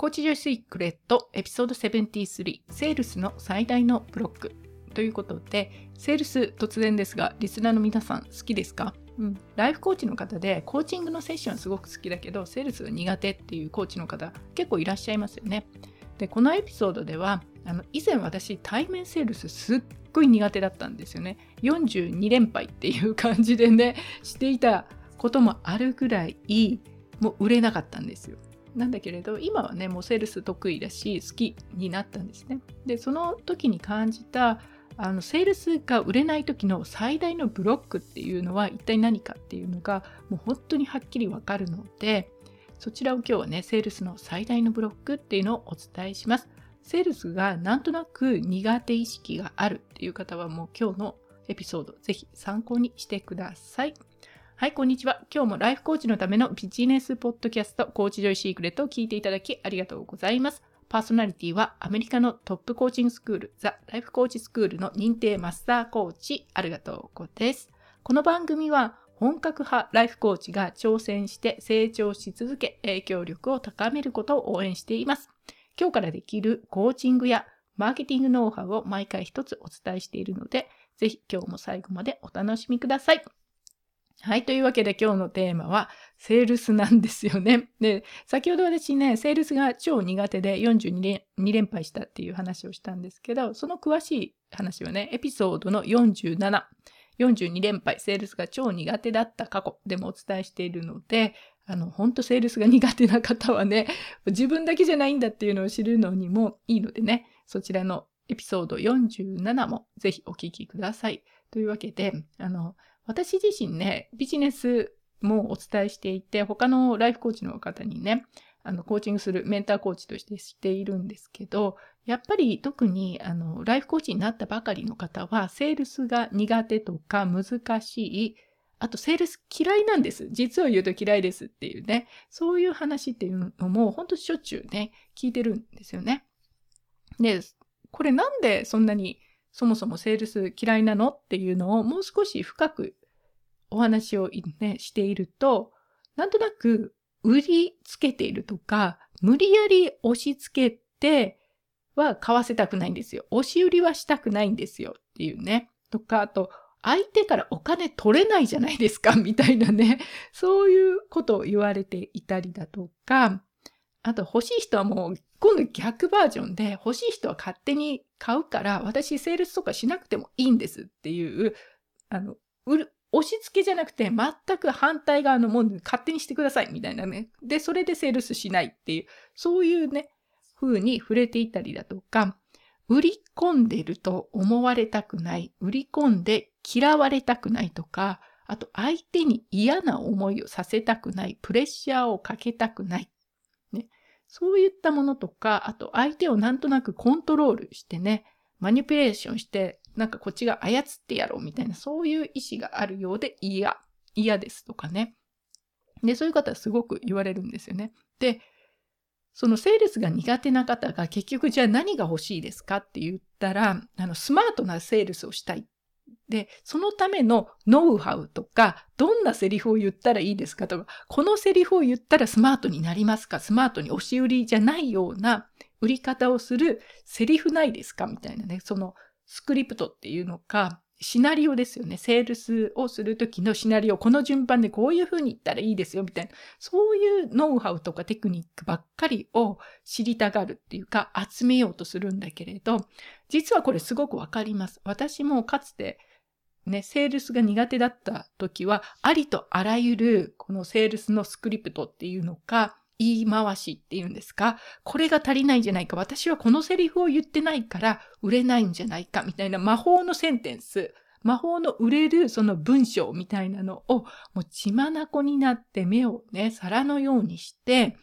コーチジョイシークレットエピソード73セールスの最大のブロックということでセールス突然ですがリスナーの皆さん好きですか？うん、ライフコーチの方でコーチングのセッションすごく好きだけどセールスが苦手っていうコーチの方結構いらっしゃいますよね。でこのエピソードではあの以前私対面セールスすっごい苦手だったんですよね。42連敗っていう感じでねしていたこともあるぐらいもう売れなかったんですよ。なんだけれど今はねもうセールス得意だし好きになったんですね。でその時に感じたあのセールスが売れない時の最大のブロックっていうのは一体何かっていうのがもう本当にはっきりわかるのでそちらを今日はねセールスの最大のブロックっていうのをお伝えします。セールスがなんとなく苦手意識があるっていう方はもう今日のエピソードぜひ参考にしてください。はい、こんにちは。今日もライフコーチのためのビジネスポッドキャスト、コーチジョイシークレットを聞いていただきありがとうございます。パーソナリティはアメリカのトップコーチングスクール、ザ・ライフコーチスクールの認定マスターコーチ、ありがとうこです。この番組は本格派ライフコーチが挑戦して成長し続け、影響力を高めることを応援しています。今日からできるコーチングやマーケティングノウハウを毎回一つお伝えしているので、ぜひ今日も最後までお楽しみください。はい。というわけで今日のテーマは、セールスなんですよね。で、先ほど私ね、セールスが超苦手で42連 ,2 連敗したっていう話をしたんですけど、その詳しい話はね、エピソードの47、42連敗、セールスが超苦手だった過去でもお伝えしているので、あの、ほんとセールスが苦手な方はね、自分だけじゃないんだっていうのを知るのにもいいのでね、そちらのエピソード47もぜひお聞きください。というわけで、あの、私自身ね、ビジネスもお伝えしていて、他のライフコーチの方にね、あの、コーチングするメンターコーチとしてしているんですけど、やっぱり特に、あの、ライフコーチになったばかりの方は、セールスが苦手とか難しい、あと、セールス嫌いなんです。実を言うと嫌いですっていうね、そういう話っていうのも、ほんとしょっちゅうね、聞いてるんですよね。で、これなんでそんなにそもそもセールス嫌いなのっていうのをもう少し深くお話をね、していると、なんとなく売りつけているとか、無理やり押し付けては買わせたくないんですよ。押し売りはしたくないんですよっていうね。とか、あと、相手からお金取れないじゃないですか、みたいなね。そういうことを言われていたりだとか、あと欲しい人はもう今度逆バージョンで欲しい人は勝手に買うから私セールスとかしなくてもいいんですっていう、あの、売る、押し付けじゃなくて、全く反対側のものに勝手にしてください、みたいなね。で、それでセールスしないっていう、そういうね、風に触れていたりだとか、売り込んでると思われたくない、売り込んで嫌われたくないとか、あと相手に嫌な思いをさせたくない、プレッシャーをかけたくない。ね、そういったものとか、あと相手をなんとなくコントロールしてね、マニピュレーションしてなんかこっちが操ってやろうみたいな、そういう意思があるようで嫌、嫌ですとかね。で、そういう方はすごく言われるんですよね。で、そのセールスが苦手な方が結局じゃあ何が欲しいですかって言ったら、あの、スマートなセールスをしたい。で、そのためのノウハウとか、どんなセリフを言ったらいいですかとか、このセリフを言ったらスマートになりますかスマートに押し売りじゃないような売り方をするセリフないですかみたいなね、そのスクリプトっていうのか、シナリオですよね。セールスをするときのシナリオ、この順番でこういう風に言ったらいいですよ、みたいな。そういうノウハウとかテクニックばっかりを知りたがるっていうか、集めようとするんだけれど、実はこれすごくわかります。私もかつて、ね、セールスが苦手だった時は、ありとあらゆるこのセールスのスクリプトっていうのか、言い回しっていうんですか？これが足りないんじゃないか。私はこのセリフを言ってないから売れないんじゃないか。みたいな魔法のセンテンス、魔法の売れるその文章みたいなのをもう血眼になって目をね、皿のようにして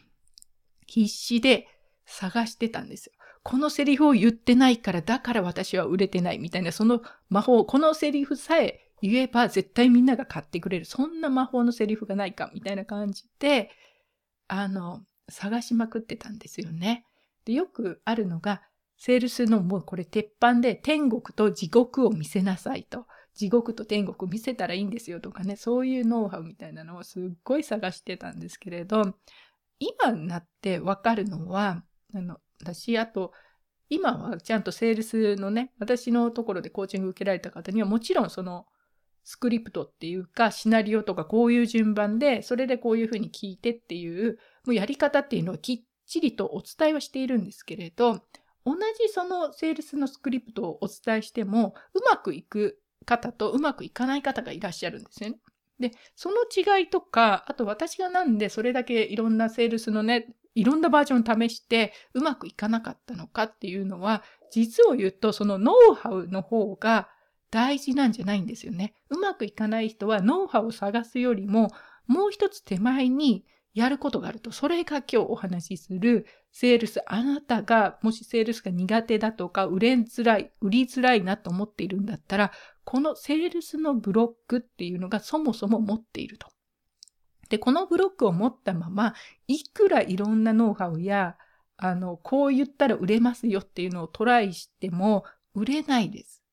必死で探してたんですよ。このセリフを言ってないからだから私は売れてない。みたいなその魔法、このセリフさえ言えば絶対みんなが買ってくれる。そんな魔法のセリフがないか。みたいな感じで、あの、探しまくってたんですよね。で、よくあるのが、セールスのもうこれ鉄板で天国と地獄を見せなさいと。地獄と天国見せたらいいんですよとかね、そういうノウハウみたいなのをすっごい探してたんですけれど、今になってわかるのは、あの、私、あと、今はちゃんとセールスのね、私のところでコーチング受けられた方にはもちろんそのスクリプトっていうかシナリオとかこういう順番でそれでこういうふうに聞いてっていうもうやり方っていうのはきっちりとお伝えはしているんですけれど同じそのセールスのスクリプトをお伝えしてもうまくいく方とうまくいかない方がいらっしゃるんですよね。で、その違いとか、あと私がなんでそれだけいろんなセールスのね、いろんなバージョン試してうまくいかなかったのかっていうのは、実を言うとそのノウハウの方が大事なんじゃないんですよね。うまくいかない人はノウハウを探すよりも、もう一つ手前にやることがあると。それが今日お話しするセールス。あなたがもしセールスが苦手だとか、売れづらい、売りづらいなと思っているんだったら、このセールスのブロックっていうのがそもそも持っていると。で、このブロックを持ったまま、いくらいろんなノウハウや、あの、こう言ったら売れますよっていうのをトライしても、売れないです。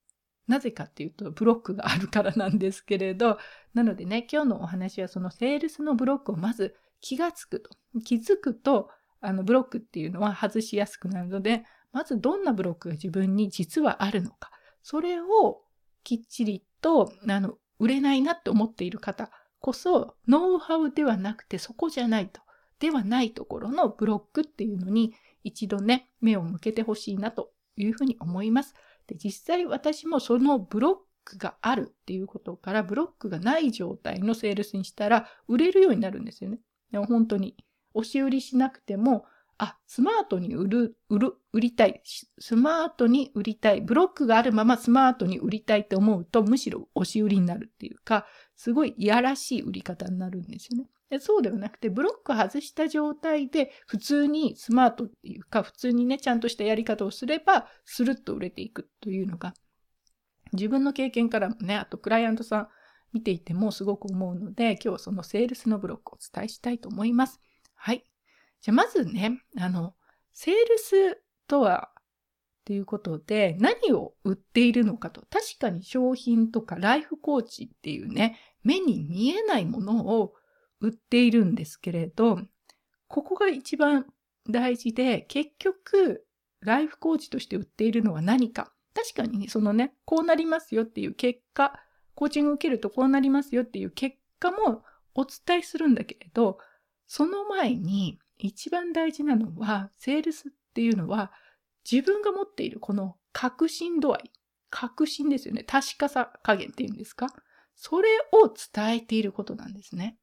なぜかっていうと、ブロックがあるからなんですけれど、なのでね、今日のお話はそのセールスのブロックをまず気がつくと。気づくと、あの、ブロックっていうのは外しやすくなるので、まずどんなブロックが自分に実はあるのか。それをきっちりと、あの、売れないなって思っている方こそ、ノウハウではなくてそこじゃないと。ではないところのブロックっていうのに一度ね、目を向けてほしいなというふうに思います。で、実際私もそのブロックがあるっていうことから、ブロックがない状態のセールスにしたら売れるようになるんですよね。でも本当に。押し売りしなくても、あ、スマートに売る、売る、売りたい。スマートに売りたい。ブロックがあるままスマートに売りたいって思うと、むしろ押し売りになるっていうか、すごいいやらしい売り方になるんですよね。そうではなくて、ブロック外した状態で、普通にスマートっていうか、普通にね、ちゃんとしたやり方をすれば、スルッと売れていくというのが、自分の経験からもね、あとクライアントさん見ていてもすごく思うので、今日はそのセールスのブロックをお伝えしたいと思います。はい。じゃあまずね、あの、セールスとは、ということで、何を売っているのかと。確かに商品とかライフコーチっていうね、目に見えないものを売っているんですけれど、ここが一番大事で、結局、ライフコーチとして売っているのは何か。確かに、そのね、こうなりますよっていう結果、コーチングを受けるとこうなりますよっていう結果もお伝えするんだけれど、その前に一番大事なのは、セールスっていうのは、自分が持っているこの確信度合い。確信ですよね。確かさ加減っていうんですかそれを伝えていることなんですね。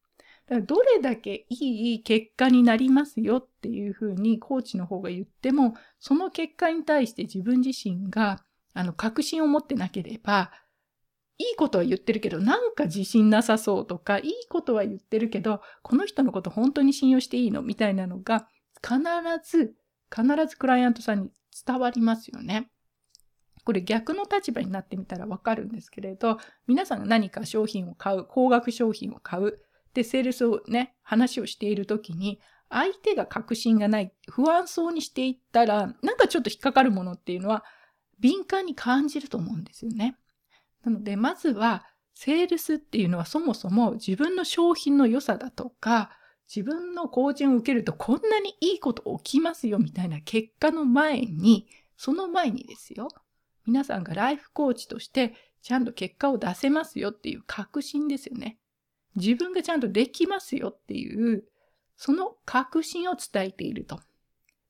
だからどれだけいい結果になりますよっていうふうにコーチの方が言っても、その結果に対して自分自身があの確信を持ってなければ、いいことは言ってるけど、なんか自信なさそうとか、いいことは言ってるけど、この人のこと本当に信用していいのみたいなのが、必ず、必ずクライアントさんに伝わりますよね。これ逆の立場になってみたらわかるんですけれど、皆さんが何か商品を買う、高額商品を買う、で、セールスをね、話をしているときに、相手が確信がない、不安そうにしていったら、なんかちょっと引っかかるものっていうのは、敏感に感じると思うんですよね。なので、まずは、セールスっていうのはそもそも自分の商品の良さだとか、自分のコーチングを受けるとこんなにいいこと起きますよみたいな結果の前に、その前にですよ、皆さんがライフコーチとしてちゃんと結果を出せますよっていう確信ですよね。自分がちゃんとできますよっていう、その確信を伝えていると。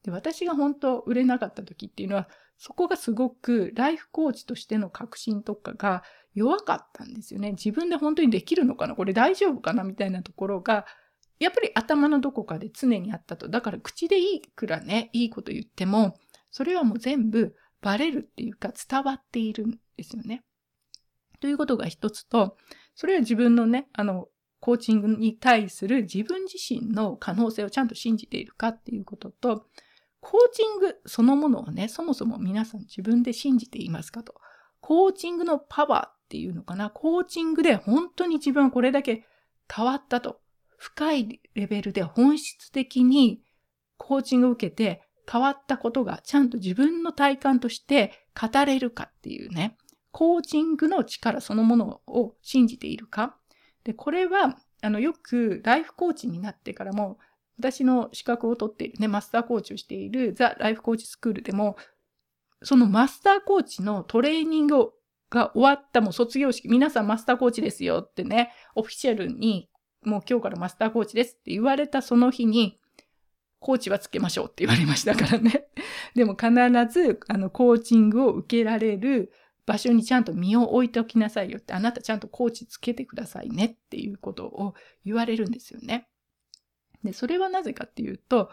で私が本当売れなかった時っていうのは、そこがすごくライフコーチとしての確信とかが弱かったんですよね。自分で本当にできるのかな？これ大丈夫かな？みたいなところが、やっぱり頭のどこかで常にあったと。だから口でいくらね、いいこと言っても、それはもう全部バレるっていうか伝わっているんですよね。ということが一つと、それは自分のね、あの、コーチングに対する自分自身の可能性をちゃんと信じているかっていうことと、コーチングそのものをね、そもそも皆さん自分で信じていますかと。コーチングのパワーっていうのかな。コーチングで本当に自分はこれだけ変わったと。深いレベルで本質的にコーチングを受けて変わったことがちゃんと自分の体感として語れるかっていうね。コーチングの力そのものを信じているか？で、これは、あの、よくライフコーチになってからも私の資格を取っているね、マスターコーチをしているザ・ライフコーチスクールでも、そのマスターコーチのトレーニングが終わったもう卒業式、皆さんマスターコーチですよってね、オフィシャルにもう今日からマスターコーチですって言われたその日に、コーチはつけましょうって言われましたからね。でも必ず、あの、コーチングを受けられる場所にちゃんと身を置いておきなさいよって、あなたちゃんとコーチつけてくださいねっていうことを言われるんですよね。で、それはなぜかっていうと、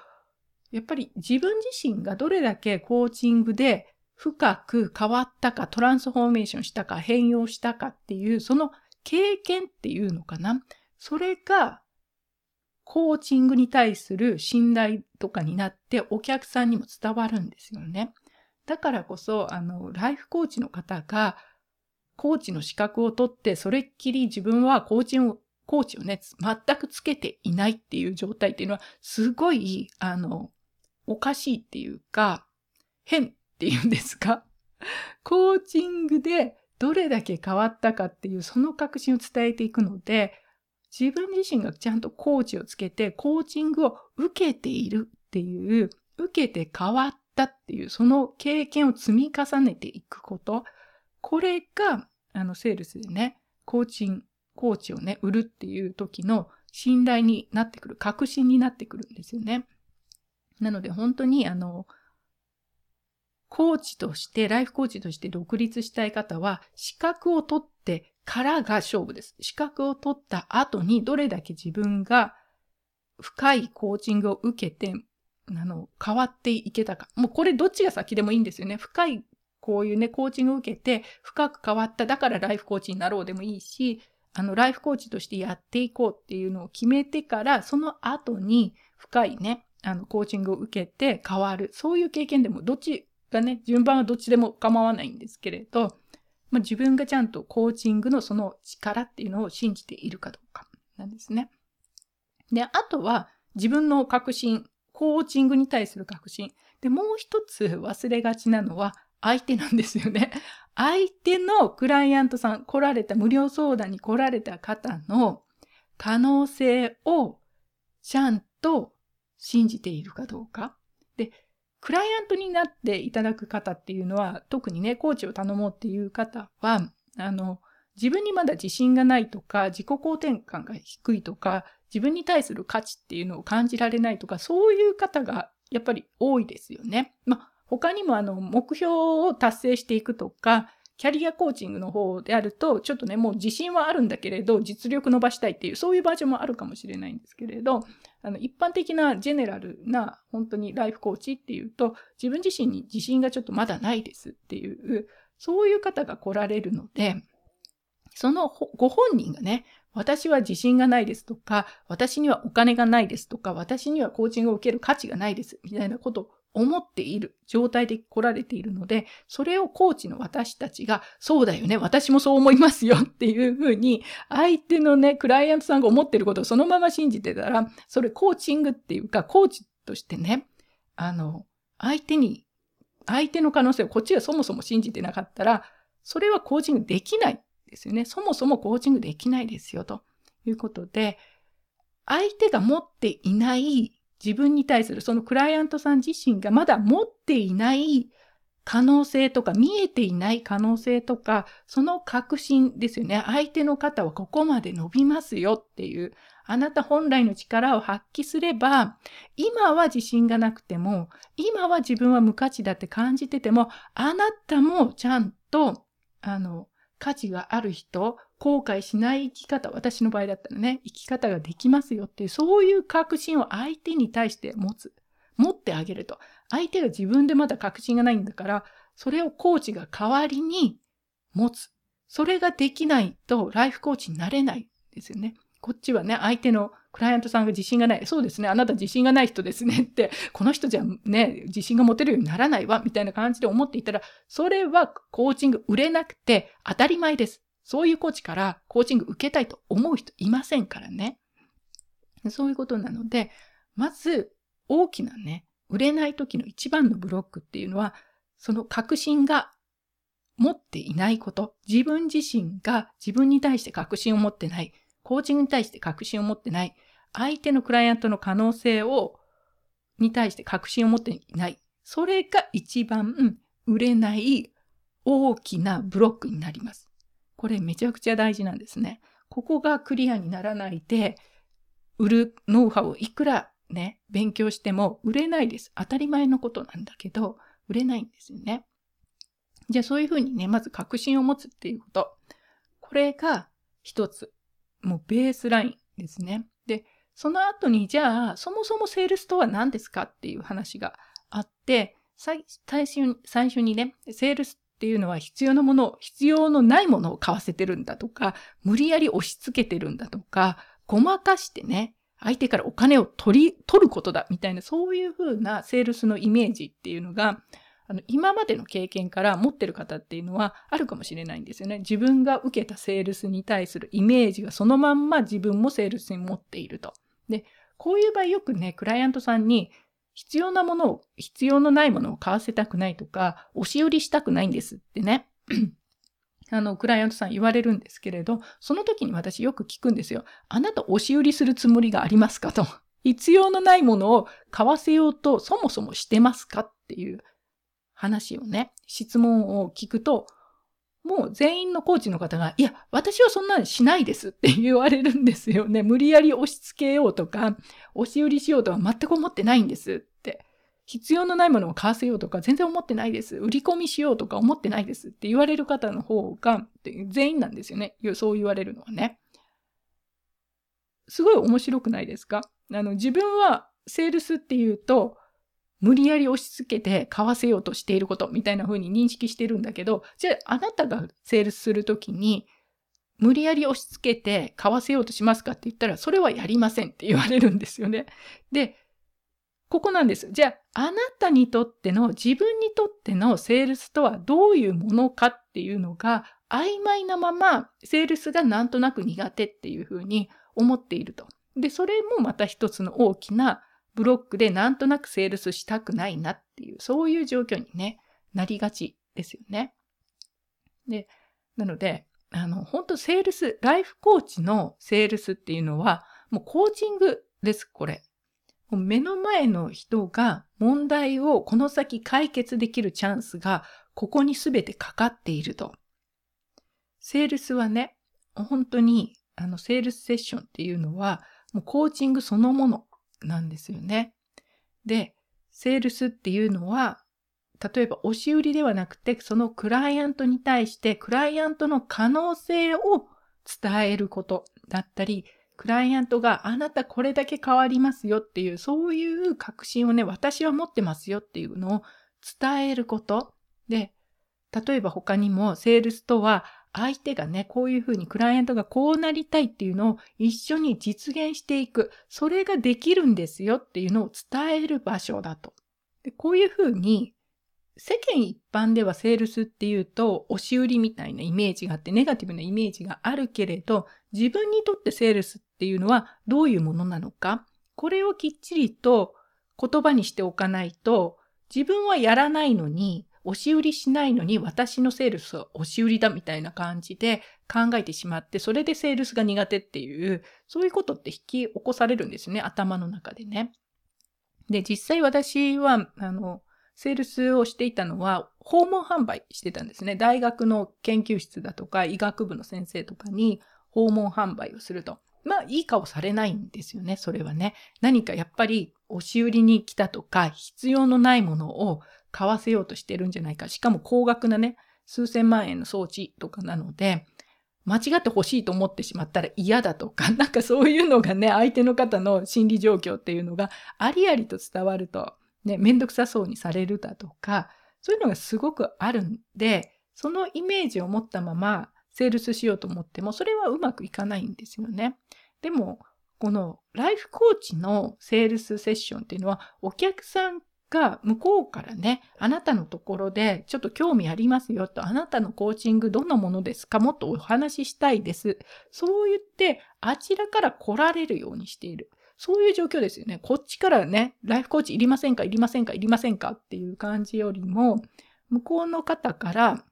やっぱり自分自身がどれだけコーチングで深く変わったか、トランスフォーメーションしたか、変容したかっていう、その経験っていうのかな？それがコーチングに対する信頼とかになってお客さんにも伝わるんですよね。だからこそ、あの、ライフコーチの方が、コーチの資格を取って、それっきり自分はコーチを、コーチをね、全くつけていないっていう状態っていうのは、すごい、あの、おかしいっていうか、変っていうんですか？コーチングでどれだけ変わったかっていう、その確信を伝えていくので、自分自身がちゃんとコーチをつけて、コーチングを受けているっていう、受けて変わったっていう、その経験を積み重ねていくこと。これが、あの、セールスでね、コーチン、コーチをね、売るっていう時の信頼になってくる、確信になってくるんですよね。なので本当に、あの、コーチとして、ライフコーチとして独立したい方は、資格を取ってからが勝負です。資格を取った後にどれだけ自分が深いコーチングを受けて、あの、変わっていけたか。もうこれどっちが先でもいいんですよね。深い、こういうね、コーチングを受けて、深く変わった。だからライフコーチになろうでもいいし、あの、ライフコーチとしてやっていこうっていうのを決めてから、その後に深いね、あの、コーチングを受けて変わる。そういう経験でも、どっちがね、順番はどっちでも構わないんですけれど、まあ、自分がちゃんとコーチングのその力っていうのを信じているかどうかなんですね。で、あとは自分の確信、コーチングに対する確信。で、もう一つ忘れがちなのは相手なんですよね。相手のクライアントさん、来られた、無料相談に来られた方の可能性をちゃんと信じているかどうか。で、クライアントになっていただく方っていうのは、特にね、コーチを頼もうっていう方は、あの、自分にまだ自信がないとか、自己肯定感が低いとか、自分に対する価値っていうのを感じられないとか、そういう方がやっぱり多いですよね。まあ、他にもあの、目標を達成していくとか、キャリアコーチングの方であると、ちょっとね、もう自信はあるんだけれど、実力伸ばしたいっていう、そういうバージョンもあるかもしれないんですけれど、あの、一般的なジェネラルな、本当にライフコーチっていうと、自分自身に自信がちょっとまだないですっていう、そういう方が来られるので、そのご本人がね、私は自信がないですとか、私にはお金がないですとか、私にはコーチングを受ける価値がないです、みたいなことを思っている状態で来られているので、それをコーチの私たちが、そうだよね、私もそう思いますよっていうふうに、相手のね、クライアントさんが思ってることをそのまま信じてたら、それコーチングっていうか、コーチとしてね、あの、相手に、相手の可能性をこっちがそもそも信じてなかったら、それはコーチングできない。ですよね。そもそもコーチングできないですよ、ということで、相手が持っていない自分に対するそのクライアントさん自身がまだ持っていない可能性とか見えていない可能性とかその確信ですよね。相手の方はここまで伸びますよっていうあなた本来の力を発揮すれば今は自信がなくても今は自分は無価値だって感じててもあなたもちゃんとあの価値がある人後悔しない生き方、私の場合だったらね、生き方ができますよっていう、そういう確信を相手に対して持つ。持ってあげると。相手が自分でまだ確信がないんだから、それをコーチが代わりに持つ。それができないと、ライフコーチになれないですよね。こっちはね、相手のクライアントさんが自信がない。そうですね。あなた自信がない人ですねって、この人じゃね、自信が持てるようにならないわ、みたいな感じで思っていたら、それはコーチング売れなくて当たり前です。そういうコーチからコーチング受けたいと思う人いませんからね。そういうことなので、まず大きなね、売れない時の一番のブロックっていうのは、その確信が持っていないこと、自分自身が自分に対して確信を持ってない、コーチングに対して確信を持ってない、相手のクライアントの可能性を、に対して確信を持っていない。それが一番売れない大きなブロックになります。これめちゃくちゃ大事なんですね。ここがクリアにならないで、売るノウハウをいくらね、勉強しても売れないです。当たり前のことなんだけど、売れないんですよね。じゃあそういうふうにね、まず確信を持つっていうこと。これが一つ、もうベースラインですね。で、その後にじゃあ、そもそもセールスとは何ですかっていう話があって、最初最初にね、セールスっていうのは必要なもの、必要のないものを買わせてるんだとか、無理やり押し付けてるんだとか、ごまかしてね、相手からお金を取り、取ることだみたいな、そういうふうなセールスのイメージっていうのが、あの、今までの経験から持ってる方っていうのはあるかもしれないんですよね。自分が受けたセールスに対するイメージがそのまんま自分もセールスに持っていると。で、こういう場合よくね、クライアントさんに必要なものを、必要のないものを買わせたくないとか、押し売りしたくないんですってね。あの、クライアントさん言われるんですけれど、その時に私よく聞くんですよ。あなた押し売りするつもりがありますかと。必要のないものを買わせようとそもそもしてますかっていう話をね、質問を聞くと、もう全員のコーチの方が、いや、私はそんなにしないです って言われるんですよね。無理やり押し付けようとか、押し売りしようとは全く思ってないんですって。必要のないものを買わせようとか全然思ってないです。売り込みしようとか思ってないですって言われる方の方が全員なんですよね。そう言われるのはね。すごい面白くないですか？あの自分はセールスっていうと無理やり押し付けて買わせようとしていることみたいな風に認識してるんだけど、じゃああなたがセールスするときに無理やり押し付けて買わせようとしますかって言ったら、それはやりませんって言われるんですよね。で、ここなんです。じゃあ、あなたにとっての、自分にとってのセールスとはどういうものかっていうのが、曖昧なまま、セールスがなんとなく苦手っていうふうに思っていると。で、それもまた一つの大きなブロックでなんとなくセールスしたくないなっていう、そういう状況にね、なりがちですよね。で、なので、あの、本当セールス、ライフコーチのセールスっていうのは、もうコーチングです、これ。目の前の人が問題をこの先解決できるチャンスがここに全てかかっていると。セールスはね、本当にあのセールスセッションっていうのはもうコーチングそのものなんですよね。で、セールスっていうのは例えば押し売りではなくてそのクライアントに対してクライアントの可能性を伝えることだったりクライアントがあなたこれだけ変わりますよっていう、そういう確信をね、私は持ってますよっていうのを伝えること。で、例えば他にもセールスとは相手がね、こういうふうにクライアントがこうなりたいっていうのを一緒に実現していく。それができるんですよっていうのを伝える場所だと。でこういうふうに世間一般ではセールスっていうと押し売りみたいなイメージがあってネガティブなイメージがあるけれど自分にとってセールスっていうのはどういうものなのかこれをきっちりと言葉にしておかないと自分はやらないのに押し売りしないのに私のセールスは押し売りだみたいな感じで考えてしまってそれでセールスが苦手っていうそういうことって引き起こされるんですね頭の中でね。で実際私はあのセールスをしていたのは訪問販売してたんですね。大学の研究室だとか医学部の先生とかに訪問販売をすると。まあいい顔されないんですよね、それはね。何かやっぱり押し売りに来たとか必要のないものを買わせようとしてるんじゃないか。しかも高額なね、数千万円の装置とかなので、間違って欲しいと思ってしまったら嫌だとか、なんかそういうのがね、相手の方の心理状況っていうのがありありと伝わるとね、めんどくさそうにされるだとか、そういうのがすごくあるんで、そのイメージを持ったままセールスしようと思っても、それはうまくいかないんですよね。でも、このライフコーチのセールスセッションっていうのは、お客さんが向こうからね、あなたのところでちょっと興味ありますよと、あなたのコーチングどんなものですか？もっとお話ししたいです。そう言って、あちらから来られるようにしている。そういう状況ですよね。こっちからね、ライフコーチいりませんか？いりませんか？いりませんか？っていう感じよりも、向こうの方から、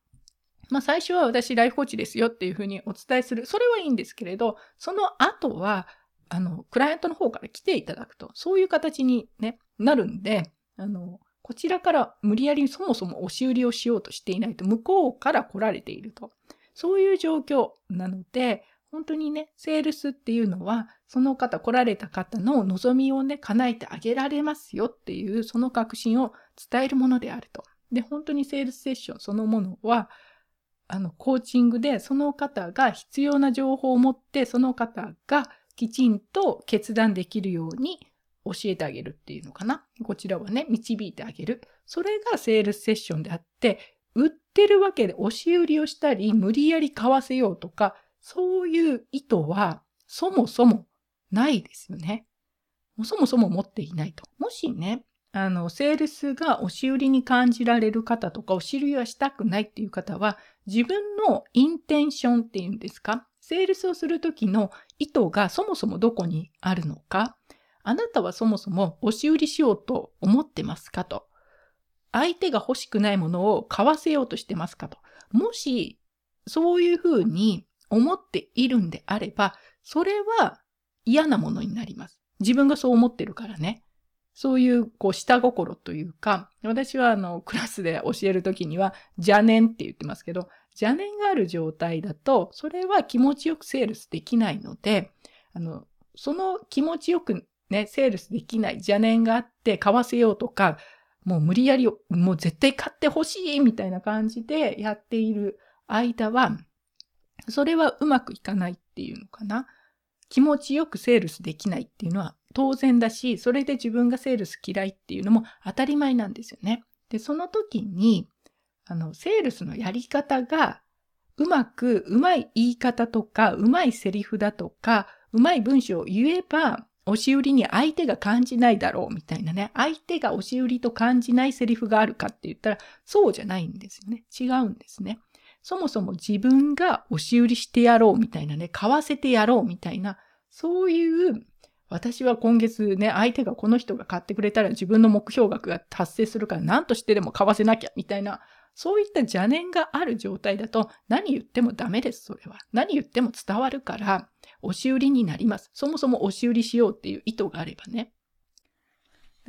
まあ最初は私ライフコーチですよっていうふうにお伝えする。それはいいんですけれど、その後はあの、クライアントの方から来ていただくと、そういう形に、ね、なるんで、あの、こちらから無理やりそもそも押し売りをしようとしていないと、向こうから来られていると。そういう状況なので、本当にね、セールスっていうのは、その方、来られた方の望みをね、叶えてあげられますよっていう、その確信を伝えるものであると。で、本当にセールスセッションそのものは、あの、コーチングで、その方が必要な情報を持って、その方がきちんと決断できるように教えてあげるっていうのかな？こちらはね、導いてあげる。それがセールスセッションであって、売ってるわけで押し売りをしたり、無理やり買わせようとか、そういう意図はそもそもないですよね。もそもそも持っていないと。もしね、あの、セールスが押し売りに感じられる方とか、押し売りはしたくないっていう方は、自分のインテンションっていうんですか？セールスをするときの意図がそもそもどこにあるのか？あなたはそもそも押し売りしようと思ってますかと。相手が欲しくないものを買わせようとしてますかと。もし、そういうふうに思っているんであれば、それは嫌なものになります。自分がそう思ってるからね。そういう、こう、下心というか、私は、あの、クラスで教えるときには、邪念って言ってますけど、邪念がある状態だと、それは気持ちよくセールスできないので、あの、その気持ちよくね、セールスできない邪念があって買わせようとか、もう無理やり、もう絶対買ってほしいみたいな感じでやっている間は、それはうまくいかないっていうのかな。気持ちよくセールスできないっていうのは当然だし、それで自分がセールス嫌いっていうのも当たり前なんですよね。で、その時に、あの、セールスのやり方がうまく、うまい言い方とか、うまいセリフだとか、うまい文章を言えば、押し売りに相手が感じないだろうみたいなね。相手が押し売りと感じないセリフがあるかって言ったら、そうじゃないんですよね。違うんですね。そもそも自分が押し売りしてやろうみたいなね、買わせてやろうみたいな、そういう、私は今月ね、相手がこの人が買ってくれたら自分の目標額が達成するから何としてでも買わせなきゃみたいな、そういった邪念がある状態だと何言ってもダメです、それは。何言っても伝わるから、押し売りになります。そもそも押し売りしようっていう意図があればね。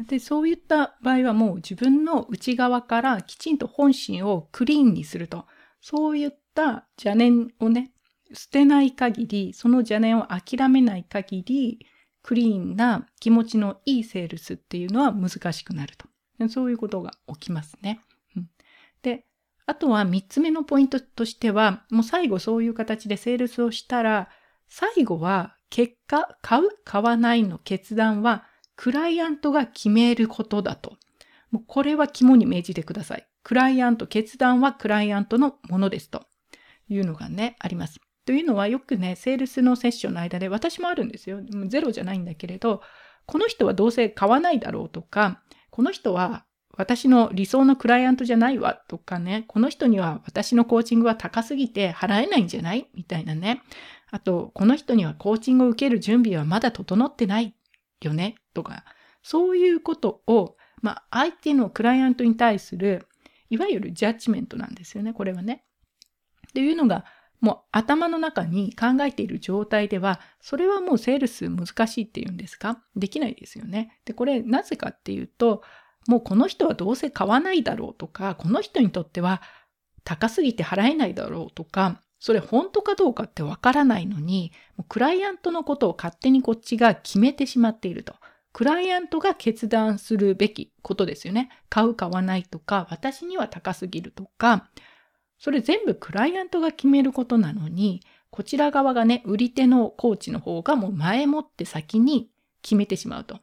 で、そういった場合はもう自分の内側からきちんと本心をクリーンにすると。そういった邪念をね、捨てない限り、その邪念を諦めない限り、クリーンな気持ちのいいセールスっていうのは難しくなると。そういうことが起きますね。で、あとは三つ目のポイントとしては、もう最後そういう形でセールスをしたら、最後は結果、買う、買わないの決断は、クライアントが決めることだと。もうこれは肝に銘じてください。クライアント、決断はクライアントのものですというのがね、あります。というのはよくね、セールスのセッションの間で私もあるんですよ。ゼロじゃないんだけれど、この人はどうせ買わないだろうとか、この人は私の理想のクライアントじゃないわとかね、この人には私のコーチングは高すぎて払えないんじゃない？みたいなね。あと、この人にはコーチングを受ける準備はまだ整ってないよねとか、そういうことを、まあ、相手のクライアントに対する、いわゆるジャッジメントなんですよね、これはね。っていうのが、もう頭の中に考えている状態では、それはもうセールス難しいっていうんですか？できないですよね。で、これなぜかっていうと、もうこの人はどうせ買わないだろうとか、この人にとっては高すぎて払えないだろうとか、それ本当かどうかってわからないのに、クライアントのことを勝手にこっちが決めてしまっていると。クライアントが決断するべきことですよね。買う買わないとか、私には高すぎるとか、それ全部クライアントが決めることなのに、こちら側がね、売り手のコーチの方がもう前もって先に決めてしまうと。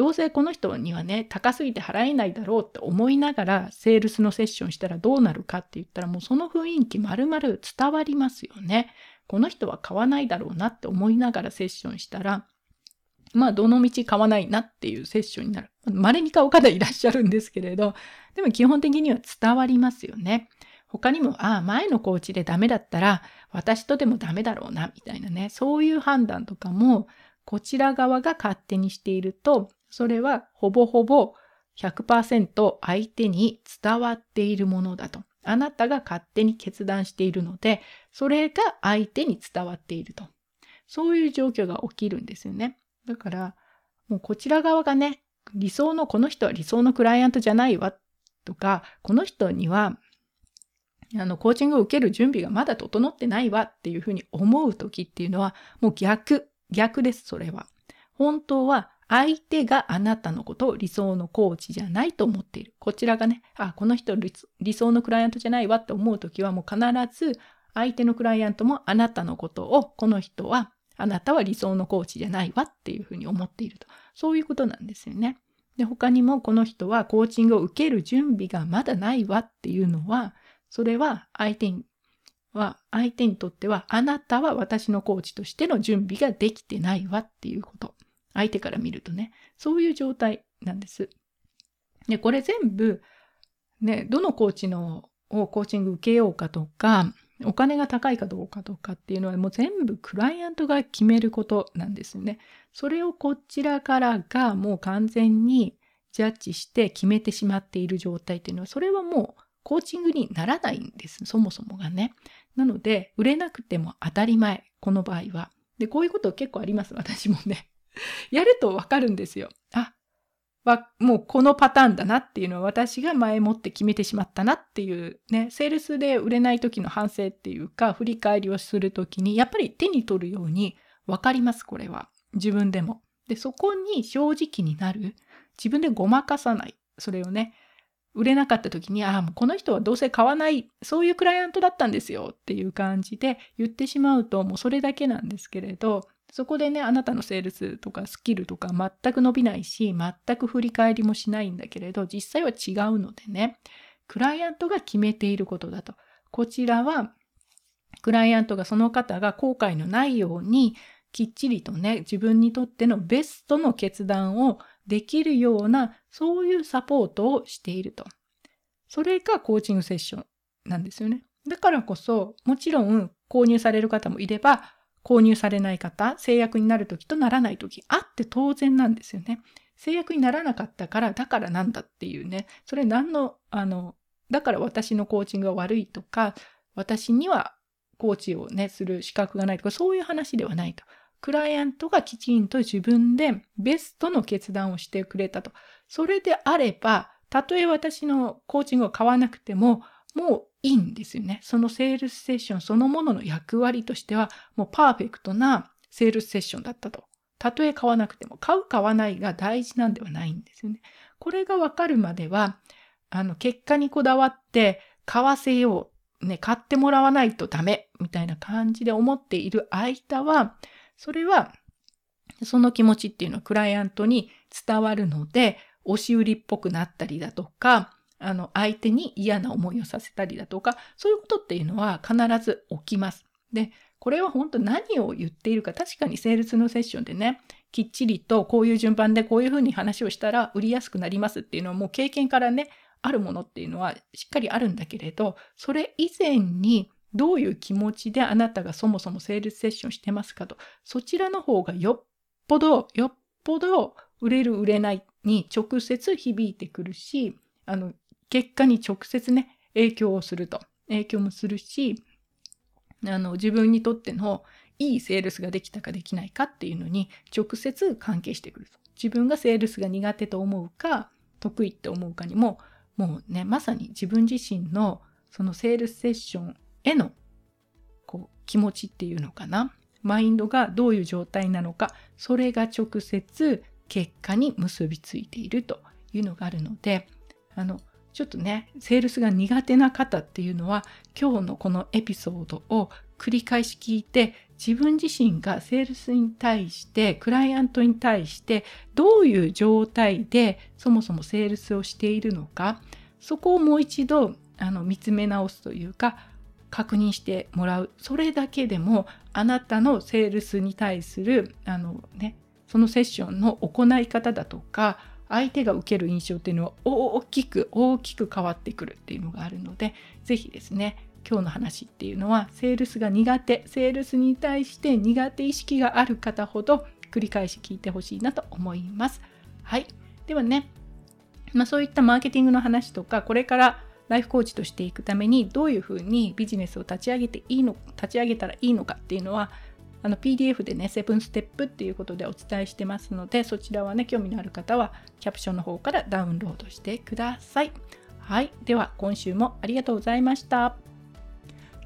どうせこの人にはね、高すぎて払えないだろうって思いながらセールスのセッションしたらどうなるかって言ったらもうその雰囲気丸々伝わりますよね。この人は買わないだろうなって思いながらセッションしたら、まあ、どの道買わないなっていうセッションになる。稀に買う方いらっしゃるんですけれど、でも基本的には伝わりますよね。他にも、ああ、前のコーチでダメだったら、私とでもダメだろうな、みたいなね。そういう判断とかも、こちら側が勝手にしていると、それはほぼほぼ100%相手に伝わっているものだと。あなたが勝手に決断しているので、それが相手に伝わっていると。そういう状況が起きるんですよね。だから、もうこちら側がね、理想の、この人は理想のクライアントじゃないわとか、この人には、あの、コーチングを受ける準備がまだ整ってないわっていうふうに思う時っていうのは、もう逆、逆です、それは。本当は相手があなたのことを理想のコーチじゃないと思っている。こちらがね、あ、この人理想のクライアントじゃないわって思うときはもう必ず相手のクライアントもあなたのことをこの人はあなたは理想のコーチじゃないわっていうふうに思っていると。そういうことなんですよね。で、他にもこの人はコーチングを受ける準備がまだないわっていうのは、それは相手には、相手にとってはあなたは私のコーチとしての準備ができてないわっていうこと。相手から見るとね、そういう状態なんです。で、これ全部、ね、どのコーチのをコーチング受けようかとか、お金が高いかどうかとかっていうのはもう全部クライアントが決めることなんですよね。それをこちらからがもう完全にジャッジして決めてしまっている状態っていうのは、それはもうコーチングにならないんです。そもそもがね。なので、売れなくても当たり前。この場合は。で、こういうこと結構あります。私もね。やるとわかるんですよ。あ、は、もうこのパターンだなっていうのは私が前もって決めてしまったなっていうね、セールスで売れない時の反省っていうか、振り返りをする時に、やっぱり手に取るようにわかります、これは。自分でも。で、そこに正直になる。自分でごまかさない。それをね、売れなかった時に、ああ、もうこの人はどうせ買わない、そういうクライアントだったんですよっていう感じで言ってしまうと、もうそれだけなんですけれど、そこでね、あなたのセールスとかスキルとか全く伸びないし、全く振り返りもしないんだけれど、実際は違うのでね、クライアントが決めていることだと。こちらは、クライアントがその方が後悔のないように、きっちりとね、自分にとってのベストの決断をできるような、そういうサポートをしていると。それがコーチングセッションなんですよね。だからこそ、もちろん購入される方もいれば、購入されない方、制約になるときとならないとき、あって当然なんですよね。制約にならなかったから、だからなんだっていうね、それ何の、あの、だから私のコーチングが悪いとか、私にはコーチをね、する資格がないとか、そういう話ではないと。クライアントがきちんと自分でベストの決断をしてくれたと。それであれば、たとえ私のコーチングを買わなくても、もういいんですよね。そのセールスセッションそのものの役割としては、もうパーフェクトなセールスセッションだったと。たとえ買わなくても、買う買わないが大事なんではないんですよね。これがわかるまでは、あの、結果にこだわって買わせよう。ね、買ってもらわないとダメ。みたいな感じで思っている間は、それは、その気持ちっていうのはクライアントに伝わるので、押し売りっぽくなったりだとか、あの、相手に嫌な思いをさせたりだとか、そういうことっていうのは必ず起きます。で、これは本当何を言っているか、確かにセールスのセッションでね、きっちりとこういう順番でこういうふうに話をしたら売りやすくなりますっていうのはもう経験からね、あるものっていうのはしっかりあるんだけれど、それ以前にどういう気持ちであなたがそもそもセールスセッションしてますかと、そちらの方がよっぽど、よっぽど売れる売れないに直接響いてくるし、あの、結果に直接ね、影響をすると。影響もするし、あの、自分にとってのいいセールスができたかできないかっていうのに直接関係してくると。自分がセールスが苦手と思うか、得意って思うかにも、もうね、まさに自分自身のそのセールスセッションへのこう気持ちっていうのかな。マインドがどういう状態なのか、それが直接結果に結びついているというのがあるので、あの、ちょっとね、セールスが苦手な方っていうのは、今日のこのエピソードを繰り返し聞いて、自分自身がセールスに対して、クライアントに対して、どういう状態でそもそもセールスをしているのか、そこをもう一度あの見つめ直すというか、確認してもらう。それだけでも、あなたのセールスに対する、あのね、そのセッションの行い方だとか、相手が受ける印象っていうのは大きく大きく変わってくるっていうのがあるので是非ですね今日の話っていうのはセールスが苦手セールスに対して苦手意識がある方ほど繰り返し聞いてほしいなと思います。はい。ではね、まあ、そういったマーケティングの話とかこれからライフコーチとしていくためにどういうふうにビジネスを立ち上げていいの立ち上げたらいいのかっていうのはあの PDF でね、7ステップっていうことでお伝えしてますので、そちらはね、興味のある方はキャプションの方からダウンロードしてください。はい。では、今週もありがとうございました。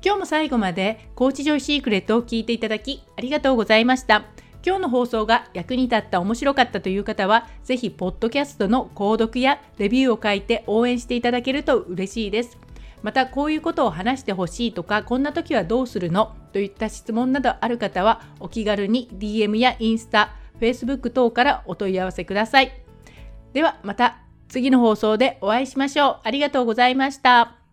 今日も最後まで、コーチジョイシークレットを聞いていただき、ありがとうございました。今日の放送が役に立った面白かったという方は、ぜひ、ポッドキャストの購読やレビューを書いて応援していただけると嬉しいです。また、こういうことを話してほしいとか、こんな時はどうするの？といった質問などある方は、お気軽に DM やインスタ、Facebook 等からお問い合わせください。では、また次の放送でお会いしましょう。ありがとうございました。